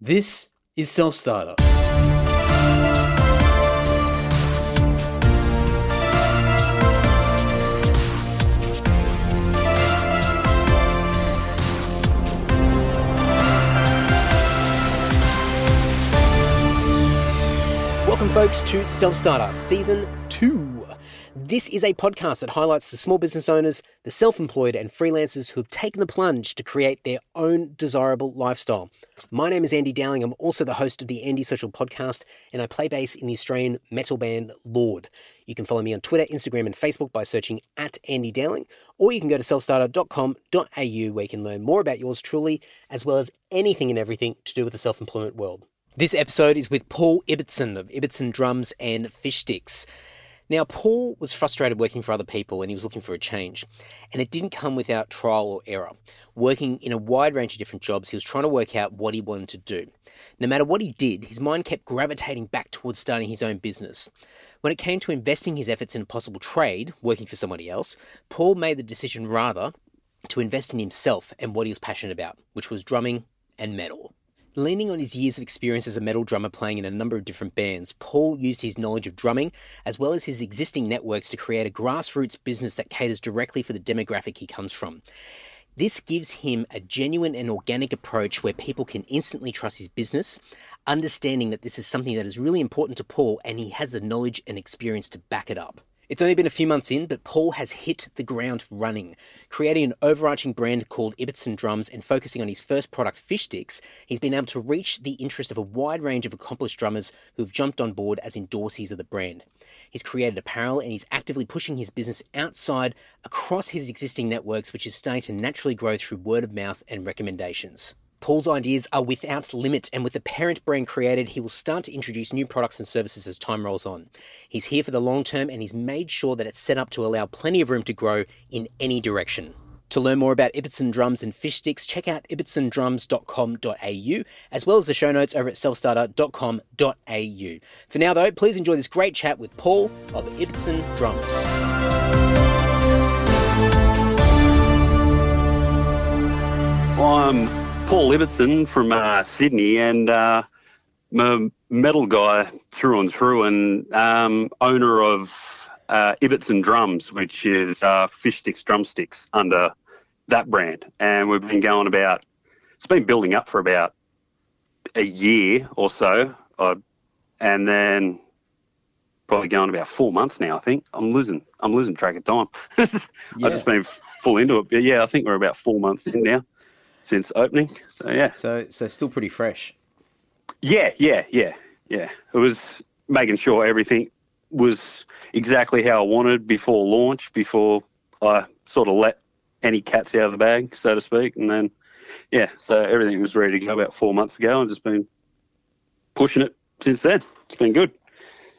This is Self Starter. Welcome, folks, to Self Starter Season 2. This is a podcast that highlights the small business owners, the self employed, and freelancers who have taken the plunge to create their own desirable lifestyle. My name is Andy Dowling. I'm also the host of the Andy Social Podcast, and I play bass in the Australian metal band Lord. You can follow me on Twitter, Instagram, and Facebook by searching at Andy Dowling, or you can go to selfstarter.com.au where you can learn more about yours truly, as well as anything and everything to do with the self employment world. This episode is with Paul Ibbotson of Ibbotson Drums and Fish Sticks. Now, Paul was frustrated working for other people and he was looking for a change. And it didn't come without trial or error. Working in a wide range of different jobs, he was trying to work out what he wanted to do. No matter what he did, his mind kept gravitating back towards starting his own business. When it came to investing his efforts in a possible trade, working for somebody else, Paul made the decision rather to invest in himself and what he was passionate about, which was drumming and metal. Leaning on his years of experience as a metal drummer playing in a number of different bands, Paul used his knowledge of drumming as well as his existing networks to create a grassroots business that caters directly for the demographic he comes from. This gives him a genuine and organic approach where people can instantly trust his business, understanding that this is something that is really important to Paul and he has the knowledge and experience to back it up. It's only been a few months in, but Paul has hit the ground running. Creating an overarching brand called Ibbotson Drums and focusing on his first product, Fish Sticks, he's been able to reach the interest of a wide range of accomplished drummers who've jumped on board as endorsees of the brand. He's created apparel and he's actively pushing his business outside across his existing networks, which is starting to naturally grow through word of mouth and recommendations. Paul's ideas are without limit, and with the parent brand created, he will start to introduce new products and services as time rolls on. He's here for the long term, and he's made sure that it's set up to allow plenty of room to grow in any direction. To learn more about Ibbotson drums and fish sticks, check out ibbotsondrums.com.au, as well as the show notes over at selfstarter.com.au. For now, though, please enjoy this great chat with Paul of Ibbotson Drums. I'm Paul Ibbotson from uh, Sydney, and uh, metal guy through and through, and um, owner of uh, Ibbotson Drums, which is uh, fish sticks, drumsticks under that brand. And we've been going about, it's been building up for about a year or so, uh, and then probably going about four months now. I think I'm losing, I'm losing track of time. I've just been full into it. But yeah, I think we're about four months in now since opening. So yeah. So, so still pretty fresh. Yeah, yeah, yeah, yeah. It was making sure everything was exactly how I wanted before launch, before I sort of let any cats out of the bag, so to speak. And then, yeah, so everything was ready to go about four months ago and just been pushing it since then. It's been good.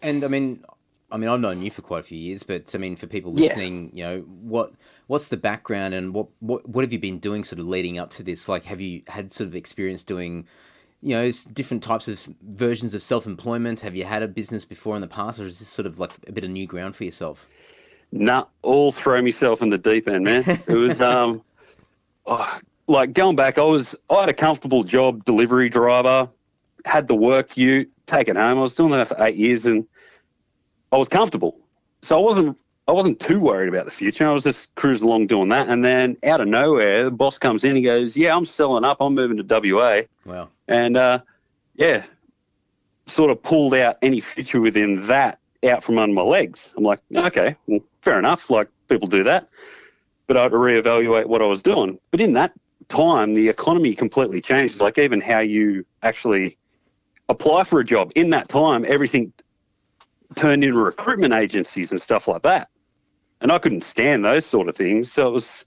And I mean, I mean, I've known you for quite a few years, but I mean, for people Yeah. listening, you know, what what's the background and what what what have you been doing sort of leading up to this? Like, have you had sort of experience doing, you know, different types of versions of self employment? Have you had a business before in the past, or is this sort of like a bit of new ground for yourself? Nah, all throw myself in the deep end, man. It was um, oh, like going back. I was I had a comfortable job, delivery driver, had the work you take it home. I was doing that for eight years, and I was comfortable, so I wasn't I wasn't too worried about the future. I was just cruising along doing that, and then out of nowhere, the boss comes in. He goes, "Yeah, I'm selling up. I'm moving to WA." Wow. and uh, yeah, sort of pulled out any future within that out from under my legs. I'm like, okay, well, fair enough. Like people do that, but I had to reevaluate what I was doing. But in that time, the economy completely changed. Like even how you actually apply for a job. In that time, everything turned into recruitment agencies and stuff like that, and I couldn't stand those sort of things. So it was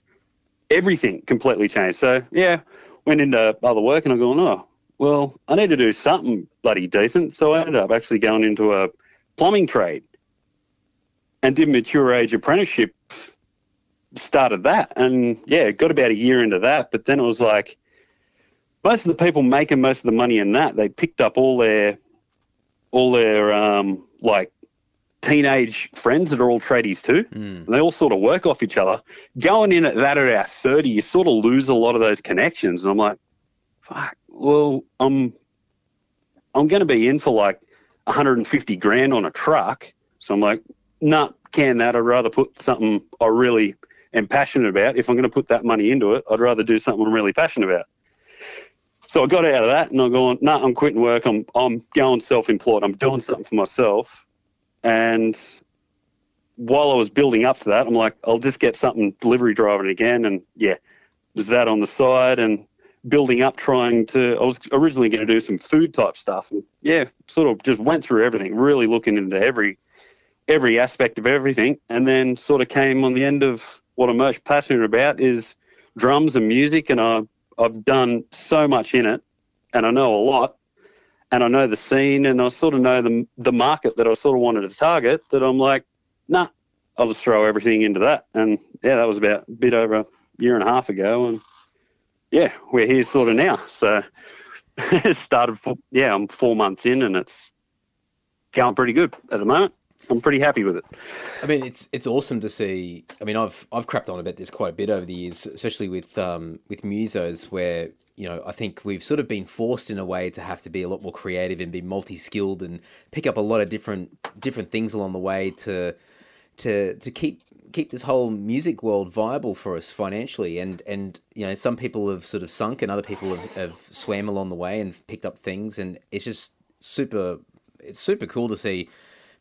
everything completely changed. So yeah, went into other work and I'm going, oh, well, I need to do something bloody decent. So I ended up actually going into a plumbing trade and did mature age apprenticeship. Started that and yeah, got about a year into that. But then it was like most of the people making most of the money in that, they picked up all their all their um, like teenage friends that are all tradies too. Mm. And they all sort of work off each other. Going in at that at our 30, you sort of lose a lot of those connections. And I'm like, fuck, well, I'm I'm going to be in for like 150 grand on a truck. So I'm like, nah, can that. I'd rather put something I really am passionate about. If I'm going to put that money into it, I'd rather do something I'm really passionate about. So I got out of that and I'm going, nah, I'm quitting work. I'm, I'm going self-employed. I'm doing something for myself. And while I was building up to that, I'm like, I'll just get something delivery driving again. And yeah, was that on the side and building up, trying to, I was originally going to do some food type stuff. And yeah, sort of just went through everything, really looking into every, every aspect of everything. And then sort of came on the end of what I'm most passionate about is drums and music. And I, I've done so much in it and I know a lot and I know the scene and I sort of know the, the market that I sort of wanted to target that I'm like, nah, I'll just throw everything into that. And yeah, that was about a bit over a year and a half ago. And yeah, we're here sort of now. So it started, for, yeah, I'm four months in and it's going pretty good at the moment. I'm pretty happy with it. I mean, it's it's awesome to see. I mean, I've I've crapped on about this quite a bit over the years, especially with um, with musos, where you know I think we've sort of been forced in a way to have to be a lot more creative and be multi skilled and pick up a lot of different different things along the way to to to keep keep this whole music world viable for us financially. And and you know some people have sort of sunk and other people have, have swam along the way and picked up things. And it's just super it's super cool to see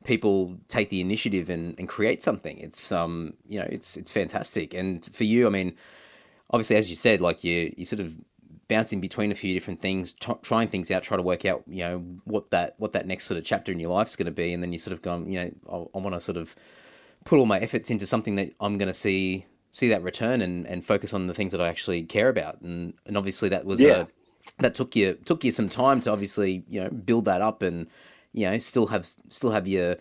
people take the initiative and, and create something. It's um you know it's it's fantastic. And for you i mean obviously as you said like you you sort of bouncing between a few different things t- trying things out try to work out you know what that what that next sort of chapter in your life is going to be and then you sort of gone you know i, I want to sort of put all my efforts into something that I'm going to see see that return and, and focus on the things that I actually care about. And and obviously that was yeah. a, that took you took you some time to obviously you know build that up and you know still have still have your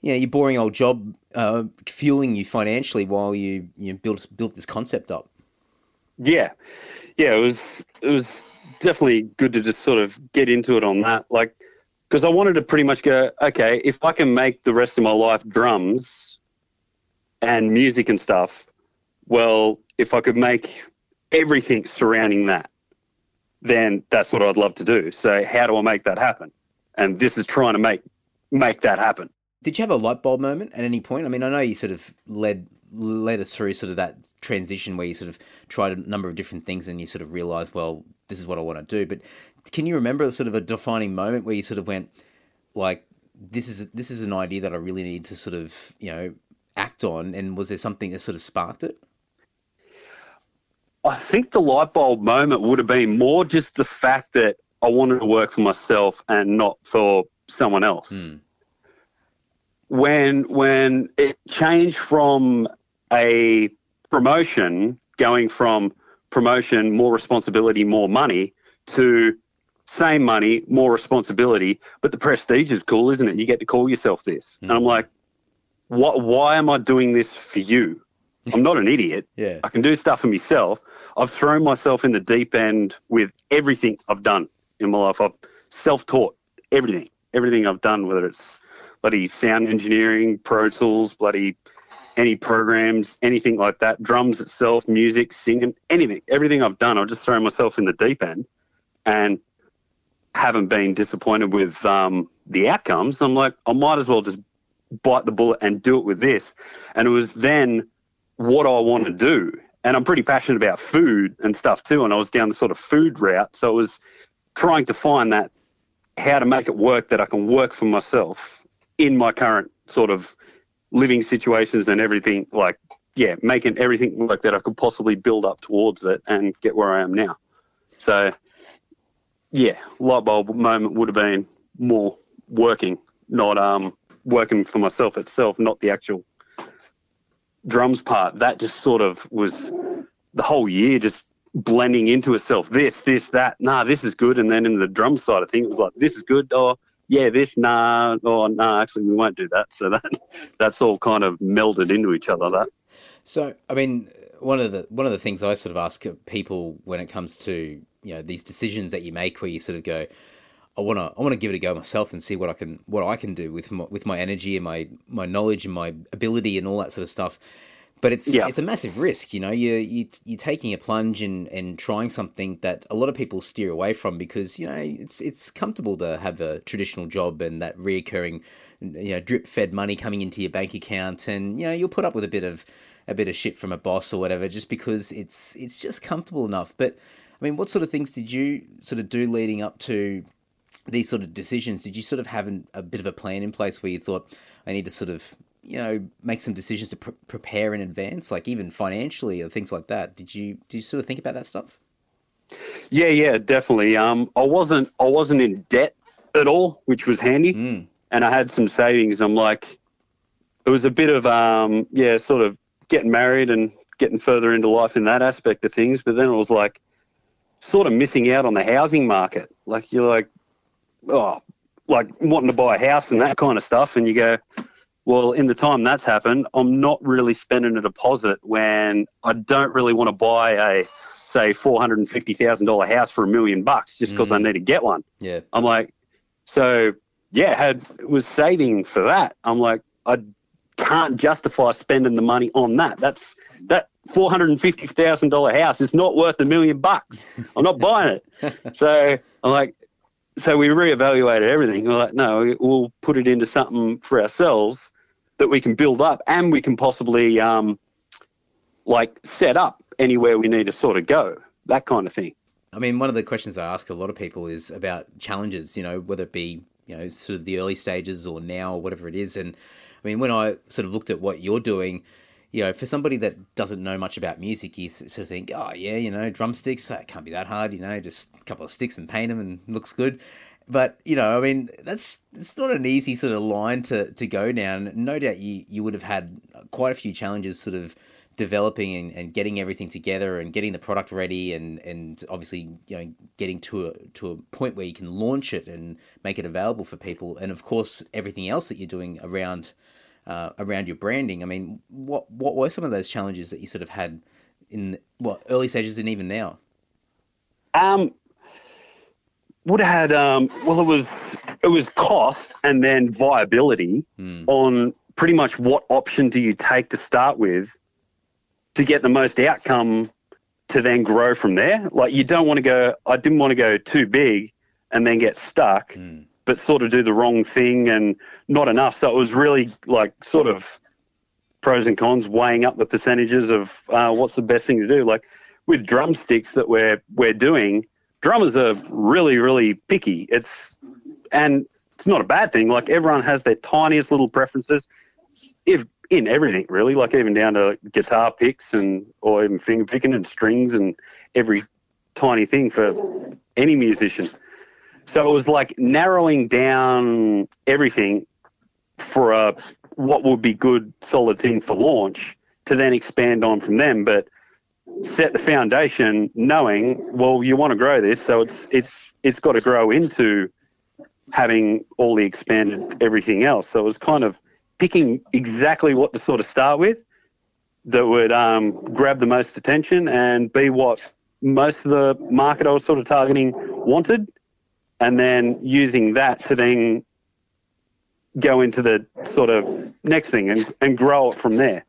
you know your boring old job uh, fueling you financially while you you built built this concept up. Yeah, yeah, it was it was definitely good to just sort of get into it on that, like because I wanted to pretty much go, okay, if I can make the rest of my life drums and music and stuff, well, if I could make everything surrounding that, then that's what I'd love to do. So how do I make that happen? And this is trying to make make that happen. Did you have a light bulb moment at any point? I mean, I know you sort of led led us through sort of that transition where you sort of tried a number of different things and you sort of realized, well, this is what I want to do. But can you remember sort of a defining moment where you sort of went, like, this is this is an idea that I really need to sort of you know act on? And was there something that sort of sparked it? I think the light bulb moment would have been more just the fact that I wanted to work for myself and not for someone else. Mm. When when it changed from a promotion, going from promotion, more responsibility, more money, to same money, more responsibility, but the prestige is cool, isn't it? You get to call yourself this. Mm. And I'm like, what, why am I doing this for you? I'm not an idiot. yeah. I can do stuff for myself. I've thrown myself in the deep end with everything I've done in my life. I've self taught everything, everything I've done, whether it's bloody sound engineering, Pro Tools, bloody any programs, anything like that, drums itself, music, singing, anything, everything I've done, I've just thrown myself in the deep end and haven't been disappointed with um, the outcomes. I'm like, I might as well just bite the bullet and do it with this. And it was then what I want to do. And I'm pretty passionate about food and stuff too. And I was down the sort of food route. So I was trying to find that how to make it work that I can work for myself in my current sort of living situations and everything. Like, yeah, making everything work that I could possibly build up towards it and get where I am now. So, yeah, light bulb moment would have been more working, not um, working for myself itself, not the actual drums part. That just sort of was the whole year just blending into itself. This, this, that. Nah, this is good. And then in the drum side of things, it was like, this is good. Oh, yeah, this, nah, oh, nah, actually, we won't do that. So that that's all kind of melded into each other. That. So, I mean, one of the one of the things I sort of ask people when it comes to you know these decisions that you make, where you sort of go, I want to I want to give it a go myself and see what I can what I can do with my, with my energy and my my knowledge and my ability and all that sort of stuff. But it's yeah. it's a massive risk. You know, you you you're taking a plunge and and trying something that a lot of people steer away from because you know it's it's comfortable to have a traditional job and that reoccurring, you know, drip fed money coming into your bank account, and you know you'll put up with a bit of a bit of shit from a boss or whatever just because it's it's just comfortable enough. But I mean, what sort of things did you sort of do leading up to these sort of decisions? Did you sort of have an, a bit of a plan in place where you thought I need to sort of you know make some decisions to prepare in advance, like even financially or things like that. Did you did you sort of think about that stuff? Yeah, yeah, definitely. Um, I wasn't I wasn't in debt at all, which was handy, mm. and I had some savings. I'm like, it was a bit of um, yeah, sort of getting married and getting further into life in that aspect of things. But then it was like sort of missing out on the housing market. Like you're like, oh, like wanting to buy a house and that kind of stuff, and you go, well, in the time that's happened, I'm not really spending a deposit when I don't really want to buy a, say, four hundred and fifty thousand dollar house for a million bucks just because mm. I need to get one. Yeah, I'm like, so yeah, had was saving for that. I'm like, I can't justify spending the money on that. That's that four hundred and fifty thousand dollar house is not worth a million bucks. I'm not buying it. so I'm like, so we reevaluated everything. We're like, no, we'll put it into something for ourselves that we can build up and we can possibly um, like set up anywhere we need to sort of go, that kind of thing. I mean, one of the questions I ask a lot of people is about challenges, you know, whether it be, you know, sort of the early stages or now or whatever it is. And I mean, when I sort of looked at what you're doing, you know, for somebody that doesn't know much about music, you sort of think, oh, yeah, you know, drumsticks, that can't be that hard, you know, just a couple of sticks and paint them and looks good. But you know, I mean, that's it's not an easy sort of line to, to go down. No doubt you you would have had quite a few challenges, sort of developing and, and getting everything together and getting the product ready and and obviously you know getting to a to a point where you can launch it and make it available for people. And of course everything else that you're doing around uh, around your branding. I mean what what were some of those challenges that you sort of had in what early stages and even now? Um would have had um, well it was it was cost and then viability mm. on pretty much what option do you take to start with to get the most outcome to then grow from there like you don't want to go i didn't want to go too big and then get stuck mm. but sort of do the wrong thing and not enough so it was really like sort of pros and cons weighing up the percentages of uh, what's the best thing to do like with drumsticks that we're we're doing drummers are really, really picky. It's and it's not a bad thing. Like everyone has their tiniest little preferences, if in everything really. Like even down to guitar picks and or even finger picking and strings and every tiny thing for any musician. So it was like narrowing down everything for a what would be good solid thing for launch to then expand on from them. But set the foundation knowing well you want to grow this so it's it's it's got to grow into having all the expanded everything else so it was kind of picking exactly what to sort of start with that would um, grab the most attention and be what most of the market I was sort of targeting wanted and then using that to then go into the sort of next thing and, and grow it from there.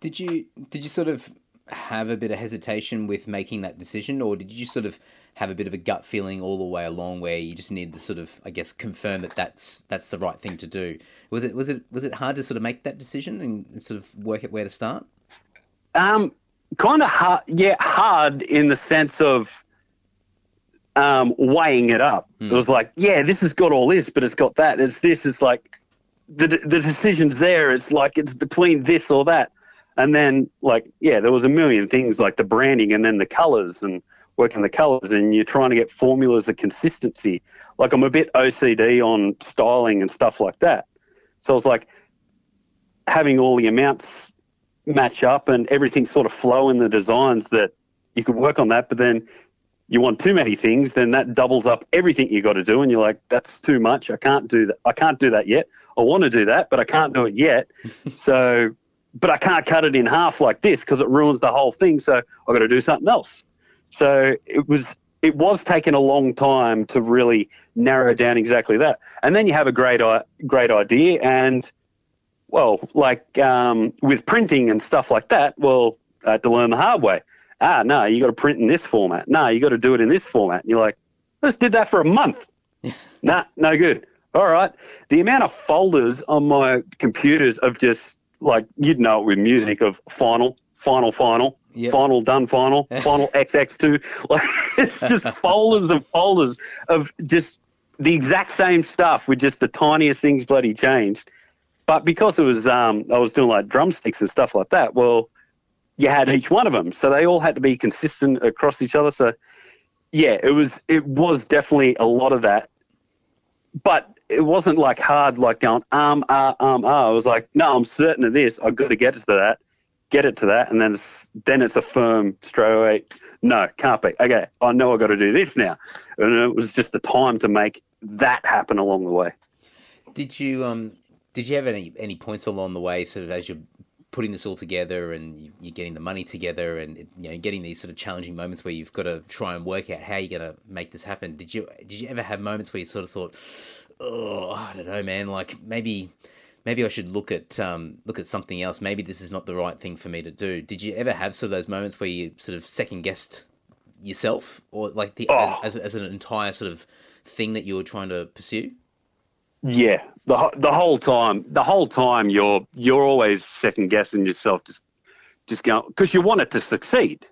Did you did you sort of have a bit of hesitation with making that decision, or did you just sort of have a bit of a gut feeling all the way along where you just needed to sort of, I guess, confirm that that's that's the right thing to do? Was it was it was it hard to sort of make that decision and sort of work out where to start? Um, kind of hard. Yeah, hard in the sense of um, weighing it up. Mm. It was like, yeah, this has got all this, but it's got that. It's this. It's like the the decision's there. It's like it's between this or that. And then, like, yeah, there was a million things like the branding and then the colors and working the colors, and you're trying to get formulas of consistency. Like, I'm a bit OCD on styling and stuff like that. So I was like, having all the amounts match up and everything sort of flow in the designs that you could work on that, but then you want too many things, then that doubles up everything you got to do, and you're like, that's too much. I can't do that. I can't do that yet. I want to do that, but I can't do it yet. so but I can't cut it in half like this because it ruins the whole thing. So I've got to do something else. So it was it was taking a long time to really narrow down exactly that. And then you have a great great idea, and Well, like um, with printing and stuff like that, well, I had to learn the hard way. Ah, no, you got to print in this format. No, you got to do it in this format. And you're like, I just did that for a month. nah, no good. All right. The amount of folders on my computers of just like you'd know it with music of final, final, final, Yep. final, done, final, final XX2. Like it's just folders and folders of just the exact same stuff with just the tiniest things bloody changed. But because it was, um, I was doing like drumsticks and stuff like that. Well, you had each one of them, so they all had to be consistent across each other. So, yeah, it was it was definitely a lot of that, but it wasn't like hard, like going um ah um ah. I was like, no, I'm certain of this. I've got to get it to that, get it to that, and then it's then it's a firm straight away. No, can't be. Okay, I know I've got to do this now, and it was just the time to make that happen along the way. Did you um did you have any any points along the way, sort of as you're putting this all together and you- you're getting the money together and you know getting these sort of challenging moments where you've got to try and work out how you're going to make this happen? Did you did you ever have moments where you sort of thought, oh, I don't know, man, like maybe maybe I should look at um, look at something else. Maybe this is not the right thing for me to do. Did you ever have sort of those moments where you sort of second guessed yourself or like the Oh. as, as an entire sort of thing that you were trying to pursue? Yeah, the the whole time, the whole time you're you're always second guessing yourself, just just going because you want it to succeed.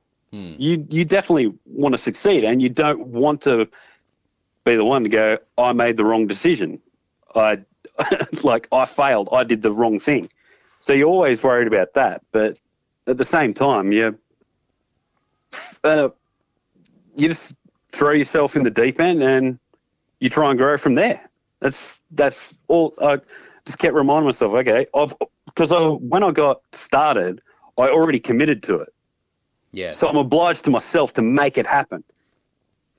You you definitely want to succeed, and you don't want to be the one to go. I made the wrong decision. I like I failed. I did the wrong thing. So you're always worried about that, but at the same time, you uh, you just throw yourself in the deep end and you try and grow from there. That's that's all. I just kept reminding myself, okay, I've because I, when I got started, I already committed to it, Yeah. so I'm obliged to myself to make it happen.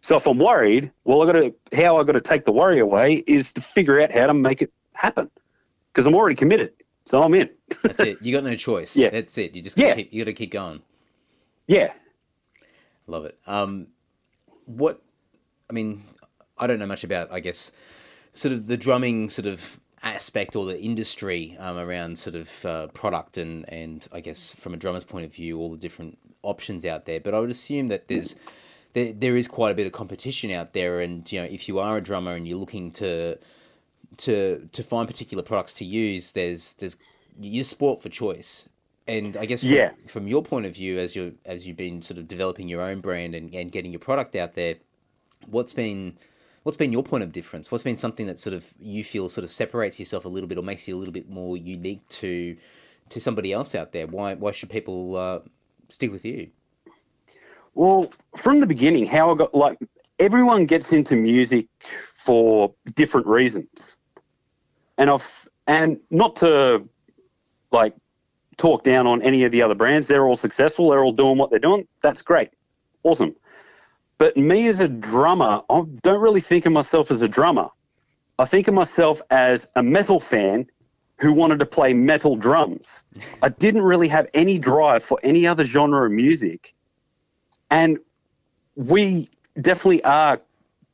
So if I'm worried, well, I got to how I got to take the worry away is to figure out how to make it happen because I'm already committed, so I'm in. That's it. You got no choice. Yeah. That's it. You just gotta Yeah. keep, you got to keep going. yeah, Love it. Um, what? I mean, I don't know much about. I guess sort of the drumming sort of aspect or the industry um, around sort of uh, product and and I guess from a drummer's point of view, all the different options out there. But I would assume that there's there, there is quite a bit of competition out there, and you know, if you are a drummer and you're looking to to to find particular products to use, there's there's you sport for choice. And I guess from, Yeah. from your point of view, as you as you've been sort of developing your own brand and, and getting your product out there, what's been what's been your point of difference? What's been something that sort of you feel sort of separates yourself a little bit or makes you a little bit more unique to to somebody else out there? Why why should people uh, stick with you? Well, from the beginning, how I got like everyone gets into music for different reasons, and I've and not to like talk down on any of the other brands. They're all successful. They're all doing what they're doing. That's great, awesome. But me as a drummer, I don't really think of myself as a drummer. I think of myself as a metal fan who wanted to play metal drums. I didn't really have any drive for any other genre of music and we definitely are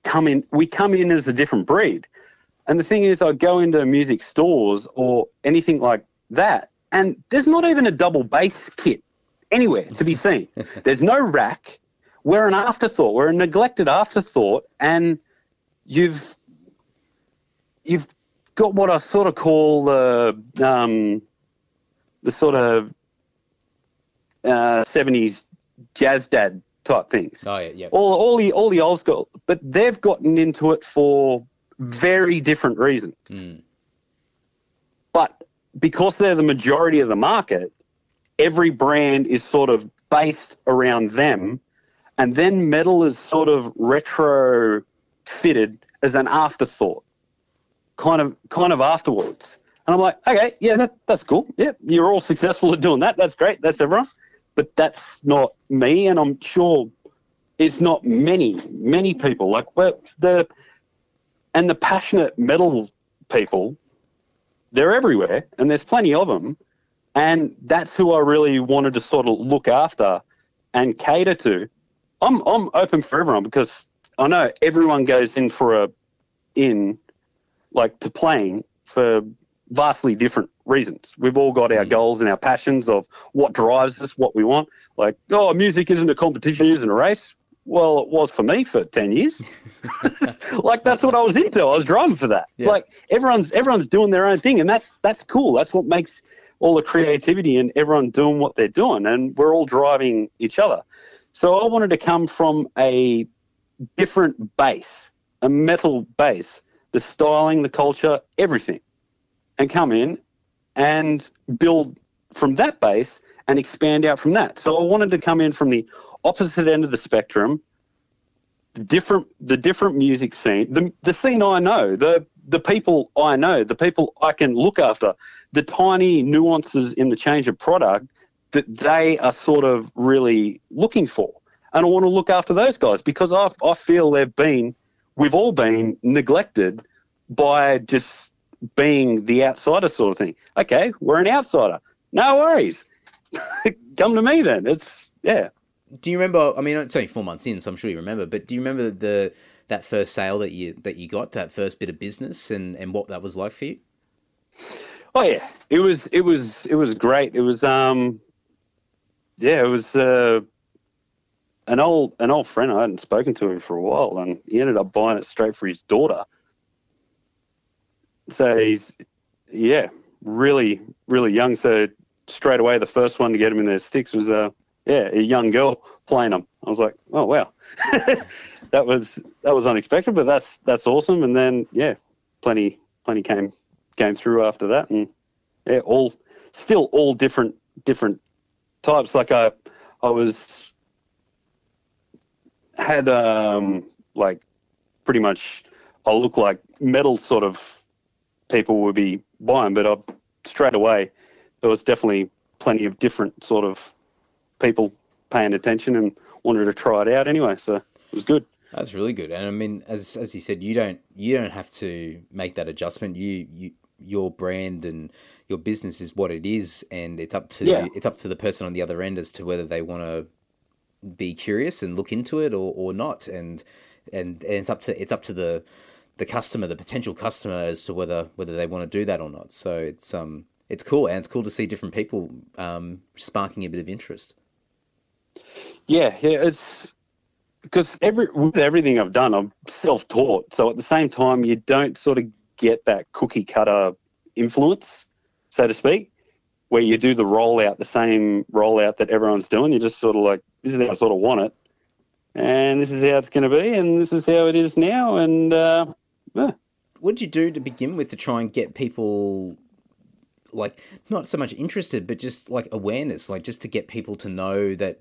coming we come in as a different breed. And the thing is i go into music stores or anything like that and there's not even a double bass kit anywhere to be seen. There's no rack. We're an afterthought. We're a neglected afterthought and you've you've got what i sort of call the um, the sort of uh, 70s jazz dad type things. Oh yeah, yeah. All, all the all the old school, but they've gotten into it for very different reasons. Mm. But because they're the majority of the market, every brand is sort of based around them, and then metal is sort of retro fitted as an afterthought, kind of kind of afterwards. And I'm like, okay, yeah, that, that's cool. Yeah, you're all successful at doing that. That's great. That's everyone. But that's not me, and I'm sure it's not many, many people. Like the and the passionate metal people, they're everywhere, and there's plenty of them. And that's who I really wanted to sort of look after and cater to. I'm I'm open for everyone because I know everyone goes in for a in like to playing for vastly different reasons. We've all got our hmm. goals and our passions of what drives us, what we want. Like, oh, music isn't a competition, it isn't a race. Well, it was for me for ten years. like that's what I was into. I was driving for that. Yeah. Like everyone's everyone's doing their own thing, and that's that's cool. That's what makes all the creativity and everyone doing what they're doing, and we're all driving each other. So I wanted to come from a different base, a metal base, the styling, the culture, everything, and come in and build from that base and expand out from that. So I wanted to come in from the opposite end of the spectrum, the different the different music scene, the the scene I know, the the people I know, the people I can look after, the tiny nuances in the change of product that they are sort of really looking for. And I want to look after those guys because I, I feel they've been, we've all been neglected by just being the outsider sort of thing. Okay, we're an outsider. No worries. Come to me then. It's, yeah. Do you remember? I mean, it's only four months in, so I'm sure you remember. But do you remember the that first sale that you that you got, that first bit of business, and and what that was like for you? Oh yeah, it was it was it was great. It was um, yeah, it was uh, an old an old friend. I hadn't spoken to him for a while, and he ended up buying it straight for his daughter. So he's yeah, really really young. So straight away, the first one to get him in their sticks was uh yeah a young girl playing them. I was like, oh wow, that was that was unexpected, but that's that's awesome. And then yeah, plenty plenty came came through after that, and yeah, all still all different different types. Like I I was had um like pretty much I look like metal sort of people would be buying, but I straight away there was definitely plenty of different sort of people paying attention and wanted to try it out anyway. So it was good. That's really good. And I mean, as as you said, you don't you don't have to make that adjustment. You you your brand and your business is what it is, and it's up to Yeah. it's up to the person on the other end as to whether they want to be curious and look into it or, or not. And, and and it's up to it's up to the the customer, the potential customer, as to whether whether they want to do that or not. So it's um it's cool, and it's cool to see different people um sparking a bit of interest. Yeah, yeah, it's because every with everything I've done, I'm self-taught. So at the same time, you don't sort of get that cookie cutter influence, so to speak, where you do the rollout, the same rollout that everyone's doing. You're just sort of like, this is how I sort of want it, and this is how it's going to be, and this is how it is now, and uh, yeah. What did you do to begin with to try and get people like not so much interested, but just like awareness, like just to get people to know that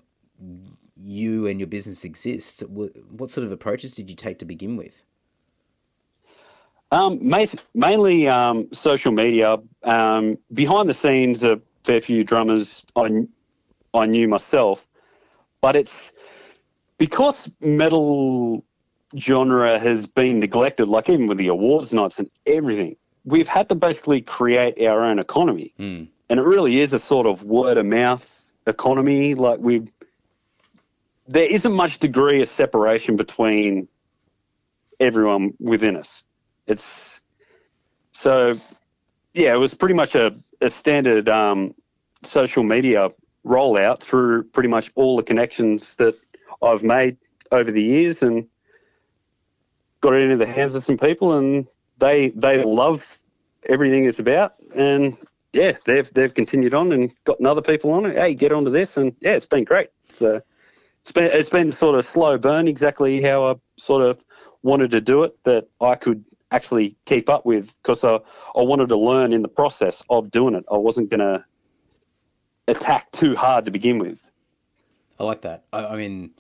you and your business exist? What, what sort of approaches did you take to begin with? Um, mainly um, social media. Um, behind the scenes, a fair few drummers I, I knew myself, but it's because metal genre has been neglected, like even with the awards nights and everything, we've had to basically create our own economy. Mm. And it really is a sort of word of mouth economy. Like we, there isn't much degree of separation between everyone within us. It's so, yeah, it was pretty much a, a standard um, social media rollout through pretty much all the connections that I've made over the years and got it into the hands of some people and they they love everything it's about. And yeah they've they've continued on and gotten other people on it. Hey get onto this. And yeah it's been great. So it's been it's been sort of slow burn exactly how I sort of wanted to do it that I could actually keep up with because I, I wanted to learn in the process of doing it. I wasn't going to attack too hard to begin with. I like that. I, I mean,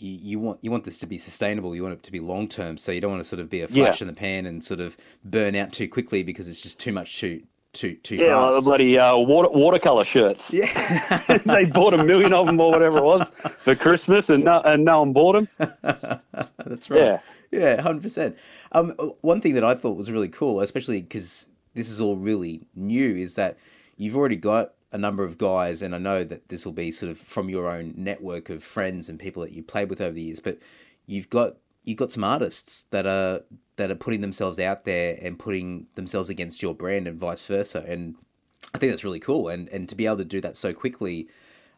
you, you want you want this to be sustainable. You want it to be long term. So you don't want to sort of be a flash Yeah. in the pan and sort of burn out too quickly because it's just too much too too too yeah like the bloody uh, water, watercolor shirts Yeah. they bought a million of them or whatever it was for Christmas and no, and no one bought them That's right. Yeah. Yeah, hundred percent. Um, one thing that I thought was really cool, especially because this is all really new, is that you've already got a number of guys, and I know that this will be sort of from your own network of friends and people that you played with over the years, but you've got you've got some artists that are that are putting themselves out there and putting themselves against your brand and vice versa. And I think that's really cool. And and to be able to do that so quickly,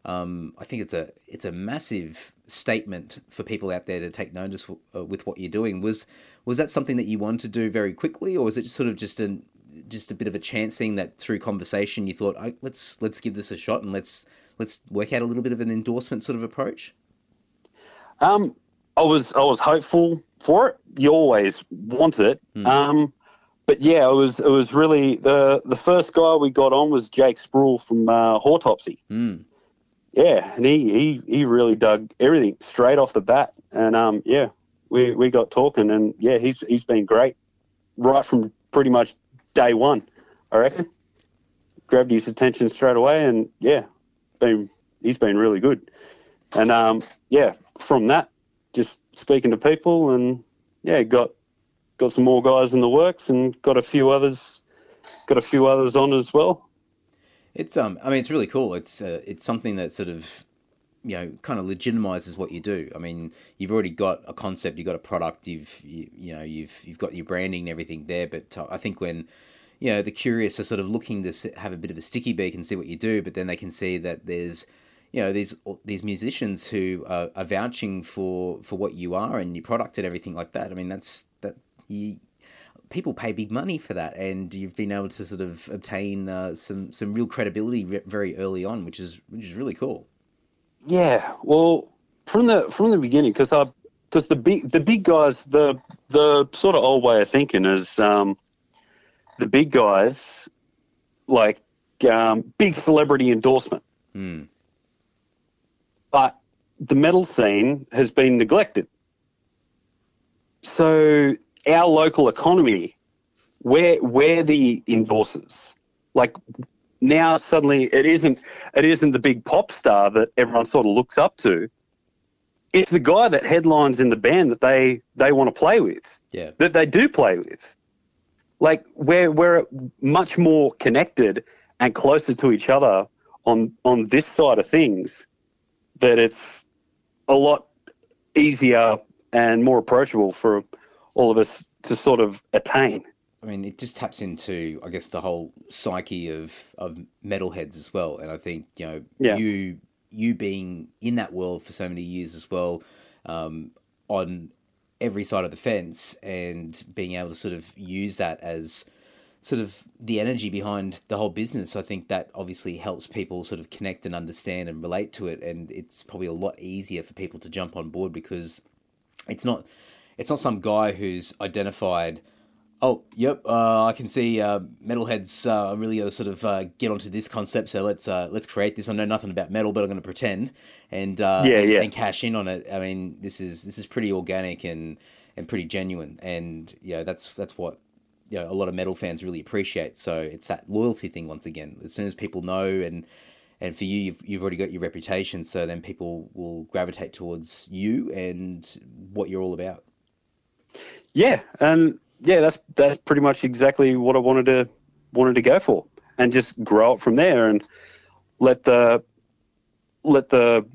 um, I think it's a it's a massive statement for people out there to take notice w- uh, with what you're doing. Was was that something that you wanted to do very quickly, or was it sort of just an just a bit of a chance thing that through conversation you thought, oh, let's let's give this a shot and let's let's work out a little bit of an endorsement sort of approach? Um, I was I was hopeful for it. You always want it. Mm. Um, but yeah, it was it was really the the first guy we got on was Jake Sproul from uh, Hortopsy. Mm. Yeah, and he, he he really dug everything straight off the bat, and um yeah, we we got talking, and yeah, he's he's been great right from pretty much day one, I reckon. Grabbed his attention straight away, and yeah, been he's been really good, and um yeah, from that just speaking to people and yeah, got got some more guys in the works and got a few others got a few others on as well. It's um I mean it's really cool. It's uh, it's something that sort of you know kind of legitimizes what you do. I mean, you've already got a concept, you've got a product, you've you, you know, you've you've got your branding and everything there, but uh, I think when you know the curious are sort of looking to have a bit of a sticky beak and see what you do, but then they can see that there's you know these these musicians who are, are, vouching for for what you are and your product and everything like that. I mean, that's that you people pay big money for that, and you've been able to sort of obtain uh, some some real credibility very early on, which is which is really cool. Yeah, well, from the from the beginning, because I because the big the big guys the the sort of old way of thinking is um, the big guys like um, big celebrity endorsement. Mm but the metal scene has been neglected. So our local economy, where where the endorsers, like now suddenly it isn't it isn't the big pop star that everyone sort of looks up to. It's the guy that headlines in the band that they they want to play with. Yeah. That they do play with. Like we're we're much more connected and closer to each other on on this side of things that it's a lot easier and more approachable for all of us to sort of attain. I mean, it just taps into, I guess, the whole psyche of of metalheads as well. And I think you know, yeah. you you being in that world for so many years as well, um, on every side of the fence, and being able to sort of use that as sort of the energy behind the whole business. I think that obviously helps people sort of connect and understand and relate to it, and it's probably a lot easier for people to jump on board because it's not it's not some guy who's identified. Oh, yep. Uh, I can see uh, metalheads uh, really to sort of uh, get onto this concept. So let's uh, let's create this. I know nothing about metal, but I'm going to pretend and uh, yeah, and, yeah. and cash in on it. I mean, this is this is pretty organic and and pretty genuine. And yeah, that's that's what you know, a lot of metal fans really appreciate. So it's that loyalty thing once again. As soon as people know and and for you, you've you've already got your reputation, so then people will gravitate towards you and what you're all about. Yeah, and yeah, that's that's pretty much exactly what I wanted to wanted to go for, and just grow it from there, and let the let the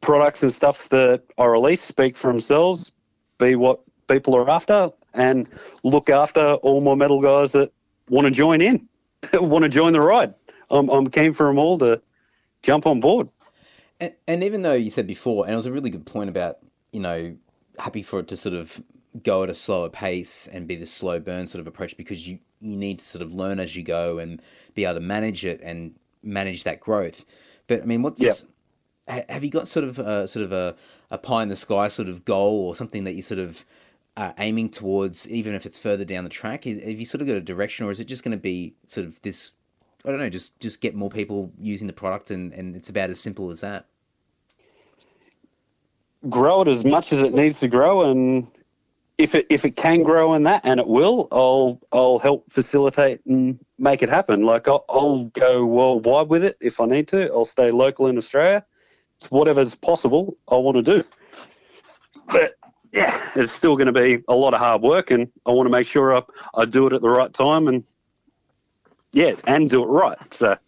products and stuff that I release speak for themselves, be what people are after, and look after all my metal guys that want to join in, want to join the ride. I'm, I'm keen for them all to jump on board. And, and even though you said before, and it was a really good point about, you know, happy for it to sort of go at a slower pace and be the slow burn sort of approach because you, you need to sort of learn as you go and be able to manage it and manage that growth. But I mean, what's yeah. have you got sort of a, sort of a, a pie in the sky sort of goal or something that you sort of uh, aiming towards, even if it's further down the track? Is, have you sort of got a direction, or is it just going to be sort of this? I don't know, just just get more people using the product, and, and it's about as simple as that. Grow it as much as it needs to grow, and if it if it can grow in that, and it will, I'll I'll help facilitate and make it happen. Like I'll, I'll go worldwide with it if I need to. I'll stay local in Australia. It's whatever's possible. I want to do. But yeah, it's still going to be a lot of hard work, and I want to make sure I, I do it at the right time and yeah, and do it right. So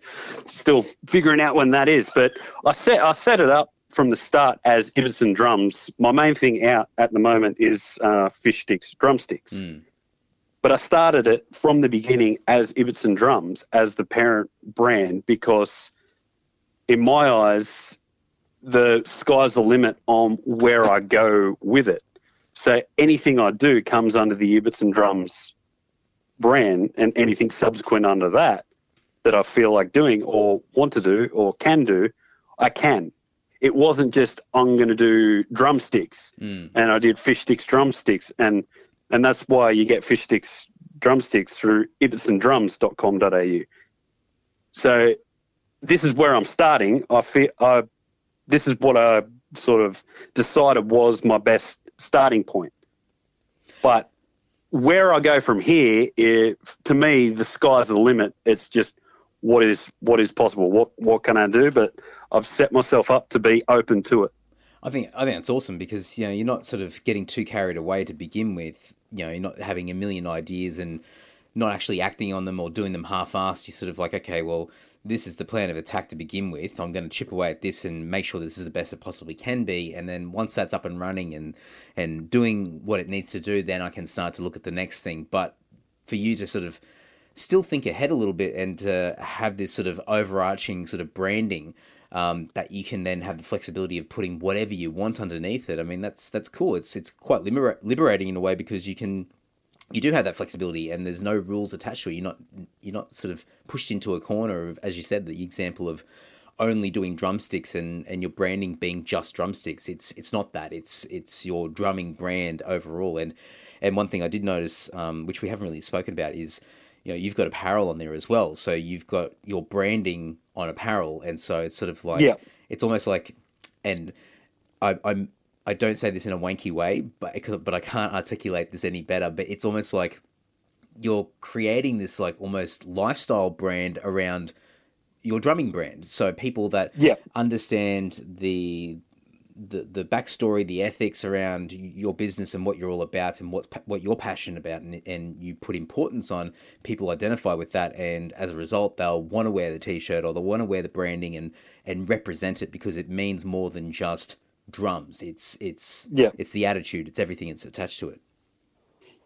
still figuring out when that is, but I set I set it up from the start as Ibbotson drums. My main thing out at the moment is uh, fish sticks, drumsticks. Mm. But I started it from the beginning as Ibbotson drums as the parent brand because, in my eyes, the sky's the limit on where I go with it. So anything I do comes under the Ibbotson drums brand, and anything subsequent under that that I feel like doing or want to do or can do, I can. It wasn't just I'm going to do drumsticks, Mm. and I did fish sticks drumsticks, and and that's why you get fish sticks drumsticks through ibbotsondrums.com.au. So this is where I'm starting. I feel I this is what I sort of decided was my best starting point. But where I go from here, it, to me, the sky's the limit. It's just what is what is possible. What what can I do? But I've set myself up to be open to it. I think I think that's awesome because you know you're not sort of getting too carried away to begin with. You know, you're not having a million ideas and not actually acting on them or doing them half-assed. You're sort of like, okay, well, this is the plan of attack to begin with. I'm going to chip away at this and make sure this is the best it possibly can be. And then once that's up and running and and doing what it needs to do, then I can start to look at the next thing. But for you to sort of still think ahead a little bit and to have this sort of overarching sort of branding um, that you can then have the flexibility of putting whatever you want underneath it. I mean, that's that's cool. It's it's quite libera- liberating in a way because you can you do have that flexibility and there's no rules attached to it. You're not you're not sort of pushed into a corner of, as you said, the example of only doing drumsticks and, and your branding being just drumsticks. It's it's not that. It's it's your drumming brand overall. And and one thing I did notice, um, which we haven't really spoken about, is you know you've got apparel on there as well. So you've got your branding on apparel, and so it's sort of like Yeah. it's almost like, and I, I'm I don't say this in a wanky way, but but I can't articulate this any better. But it's almost like you're creating this like almost lifestyle brand around your drumming brand. So people that Yeah. understand the the the backstory, the ethics around your business and what you're all about and what's what you're passionate about, and, and you put importance on people identify with that, and as a result, they'll want to wear the t-shirt or they'll want to wear the branding and and represent it because it means more than just drums. It's it's Yeah. it's the attitude, it's everything that's attached to it.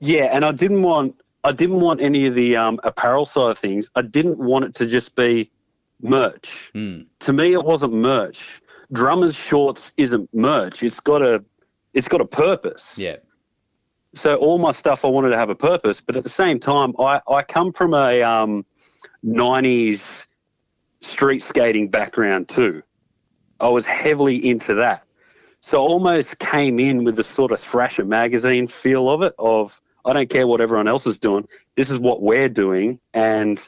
Yeah, and I didn't want I didn't want any of the um, apparel side of things. I didn't want it to just be merch. Mm. To me, it wasn't merch. Drummers shorts isn't merch. It's got a it's got a purpose. Yeah. So all my stuff I wanted to have a purpose, but at the same time, I I come from a um, '90s street skating background too. I was heavily into that. So almost came in with the sort of Thrasher magazine feel of it of I don't care what everyone else is doing. This is what we're doing and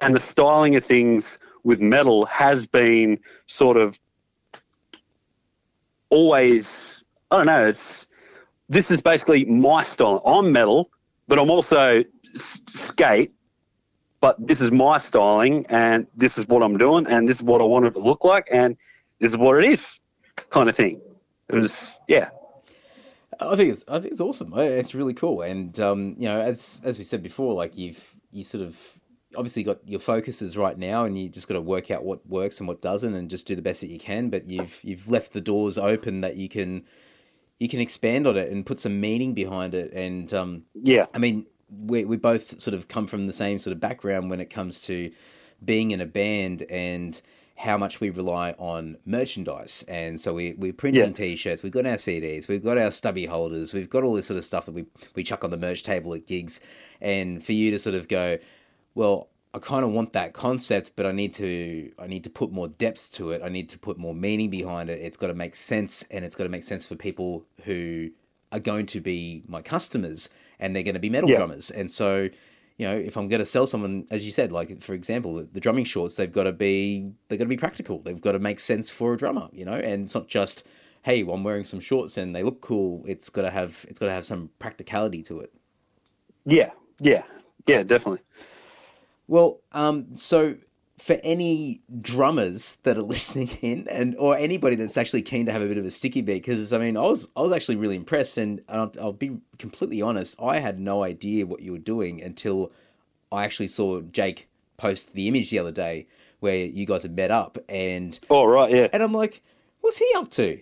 and the styling of things with metal has been sort of always I don't know, it's this is basically my style. I'm metal, but I'm also s- skate but this is my styling and this is what I'm doing and this is what I want it to look like and this is what it is kind of thing. It was yeah. I think it's I think it's awesome. It's really cool, and um, you know, as as we said before, like you've you sort of obviously got your focuses right now, and you just got to work out what works and what doesn't, and just do the best that you can. But you've you've left the doors open that you can you can expand on it and put some meaning behind it. And um, Yeah. I mean, we we both sort of come from the same sort of background when it comes to being in a band and how much we rely on merchandise. And so we, we're printing Yeah. t-shirts, we've got our CDs, we've got our stubby holders, we've got all this sort of stuff that we, we chuck on the merch table at gigs. And for you to sort of go, well, I kind of want that concept, but I need to I need to put more depth to it. I need to put more meaning behind it. It's got to make sense, and it's got to make sense for people who are going to be my customers, and they're going to be metal Yeah. drummers. And so, you know, if I'm going to sell someone, as you said, like for example, the, drumming shorts, they've got to be they've got to be practical. They've got to make sense for a drummer, you know, and it's not just hey, well, I'm wearing some shorts and they look cool. It's got to have it's got to have some practicality to it. Yeah. Yeah. Yeah, definitely. Well, um, so for any drummers that are listening in, and or anybody that's actually keen to have a bit of a sticky beat, because I mean, I was I was actually really impressed, and I'll, I'll be completely honest, I had no idea what you were doing until I actually saw Jake post the image the other day where you guys had met up, and Oh right, yeah. and I'm like, what's he up to?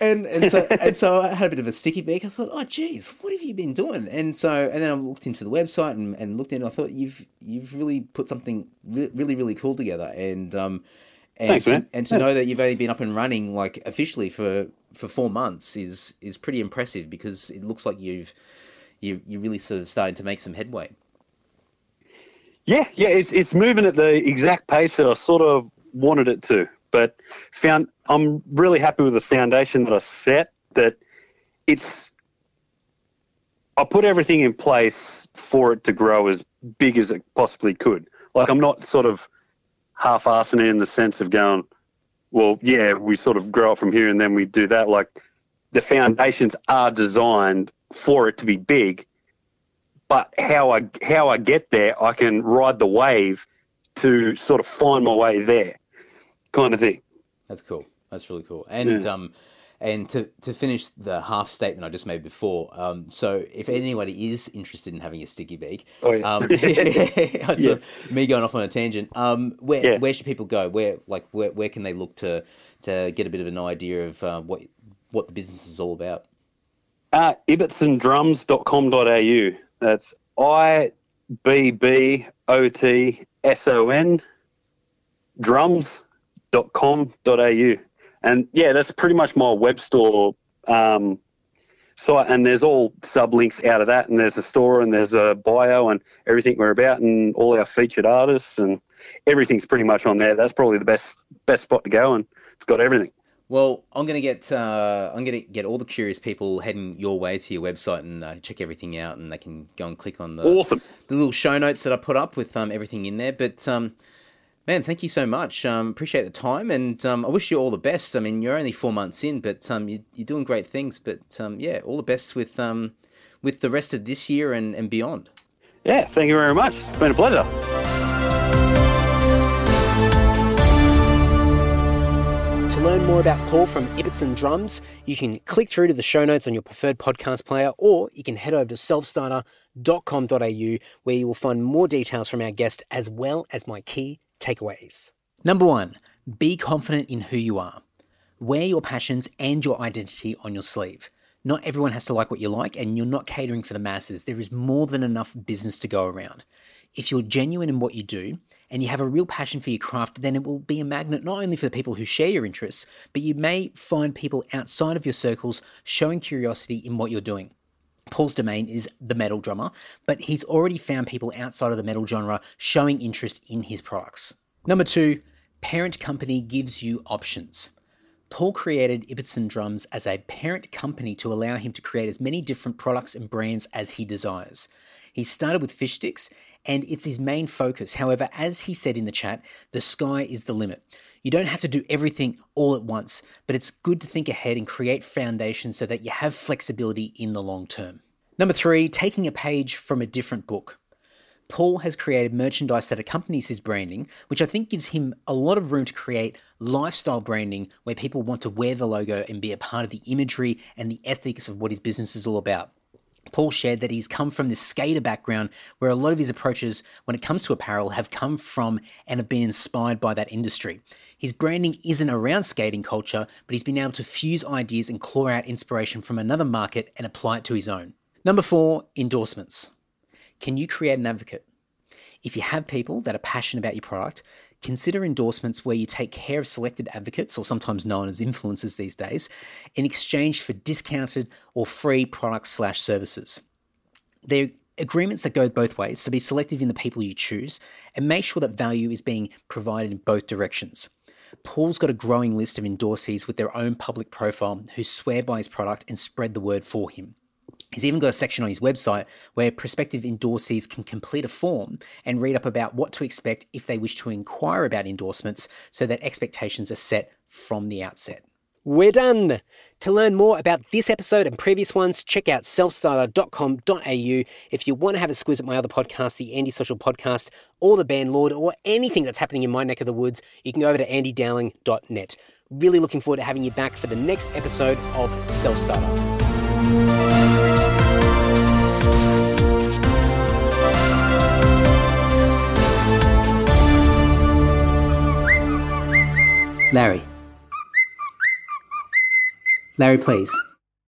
And and so and so I had a bit of a sticky beak. I thought, oh geez, what have you been doing? And so and then I looked into the website and, and looked in. And I thought you've you've really put something re- really really cool together. And um, and Thanks, to, and to Yeah. know that you've only been up and running like officially for for four months is is pretty impressive because it looks like you've you you're really sort of starting to make some headway. Yeah, yeah, it's it's moving at the exact pace that I sort of wanted it to. But found I'm really happy with the foundation that I set. That it's I put everything in place for it to grow as big as it possibly could. Like I'm not sort of half-assing in the sense of going, well, yeah, we sort of grow it from here and then we do that. Like the foundations are designed for it to be big, but how I how I get there, I can ride the wave to sort of find my way there, kind of thing. That's cool. That's really cool. And Yeah. um, and to to finish the half statement I just made before. Um, so if anybody is interested in having a sticky beak, Oh, yeah. um, so me going off on a tangent. Um, where Yeah. where should people go? Where like where where can they look to to get a bit of an idea of uh, what what the business is all about? Uh, ibbotsondrums.com.au. That's I B B O T S O N drums.com.au. And yeah, that's pretty much my web store um, site. And there's all sublinks out of that. And there's a store and there's a bio and everything we're about and all our featured artists and everything's pretty much on there. That's probably the best best spot to go and it's got everything. Well, I'm gonna get uh, I'm gonna get all the curious people heading your way to your website and uh, check everything out, and they can go and click on the Awesome. the little show notes that I put up with um, everything in there. But um, man, thank you so much. Um, appreciate the time, and um, I wish you all the best. I mean, you're only four months in, but um, you, you're doing great things. But um, yeah, all the best with um, with the rest of this year and, and beyond. Yeah, thank you very much. It's been a pleasure. To learn more about Paul from Ibbotson Drums, you can click through to the show notes on your preferred podcast player, or you can head over to selfstarter.com.au where you will find more details from our guest as well as my key takeaways. Number one, be confident in who you are. Wear your passions and your identity on your sleeve. Not everyone has to like what you like, and you're not catering for the masses. There is more than enough business to go around. If you're genuine in what you do and you have a real passion for your craft, then it will be a magnet not only for the people who share your interests, but you may find people outside of your circles showing curiosity in what you're doing. Paul's domain is the metal drummer, but he's already found people outside of the metal genre showing interest in his products. Number two, parent company gives you options. Paul created Ibbotson Drums as a parent company to allow him to create as many different products and brands as he desires. He started with fish sticks, and it's his main focus. However, as he said in the chat, the sky is the limit. You don't have to do everything all at once, but it's good to think ahead and create foundations so that you have flexibility in the long term. Number three, taking a page from a different book. Paul has created merchandise that accompanies his branding, which I think gives him a lot of room to create lifestyle branding where people want to wear the logo and be a part of the imagery and the ethics of what his business is all about. Paul shared that he's come from this skater background where a lot of his approaches when it comes to apparel have come from and have been inspired by that industry. His branding isn't around skating culture, but he's been able to fuse ideas and claw out inspiration from another market and apply it to his own. Number four, endorsements. Can you create an advocate? If you have people that are passionate about your product, consider endorsements where you take care of selected advocates, or sometimes known as influencers these days, in exchange for discounted or free products slash services. They're agreements that go both ways, so be selective in the people you choose and make sure that value is being provided in both directions. Paul's got a growing list of endorsees with their own public profile who swear by his product and spread the word for him. He's even got a section on his website where prospective endorsees can complete a form and read up about what to expect if they wish to inquire about endorsements so that expectations are set from the outset. We're done. To learn more about this episode and previous ones, check out selfstarter.com.au. If you want to have a squiz at my other podcast, the Andy Social Podcast, or the Band Lord, or anything that's happening in my neck of the woods, you can go over to andydowling.net. Really looking forward to having you back for the next episode of Self Starter. Larry. Larry please.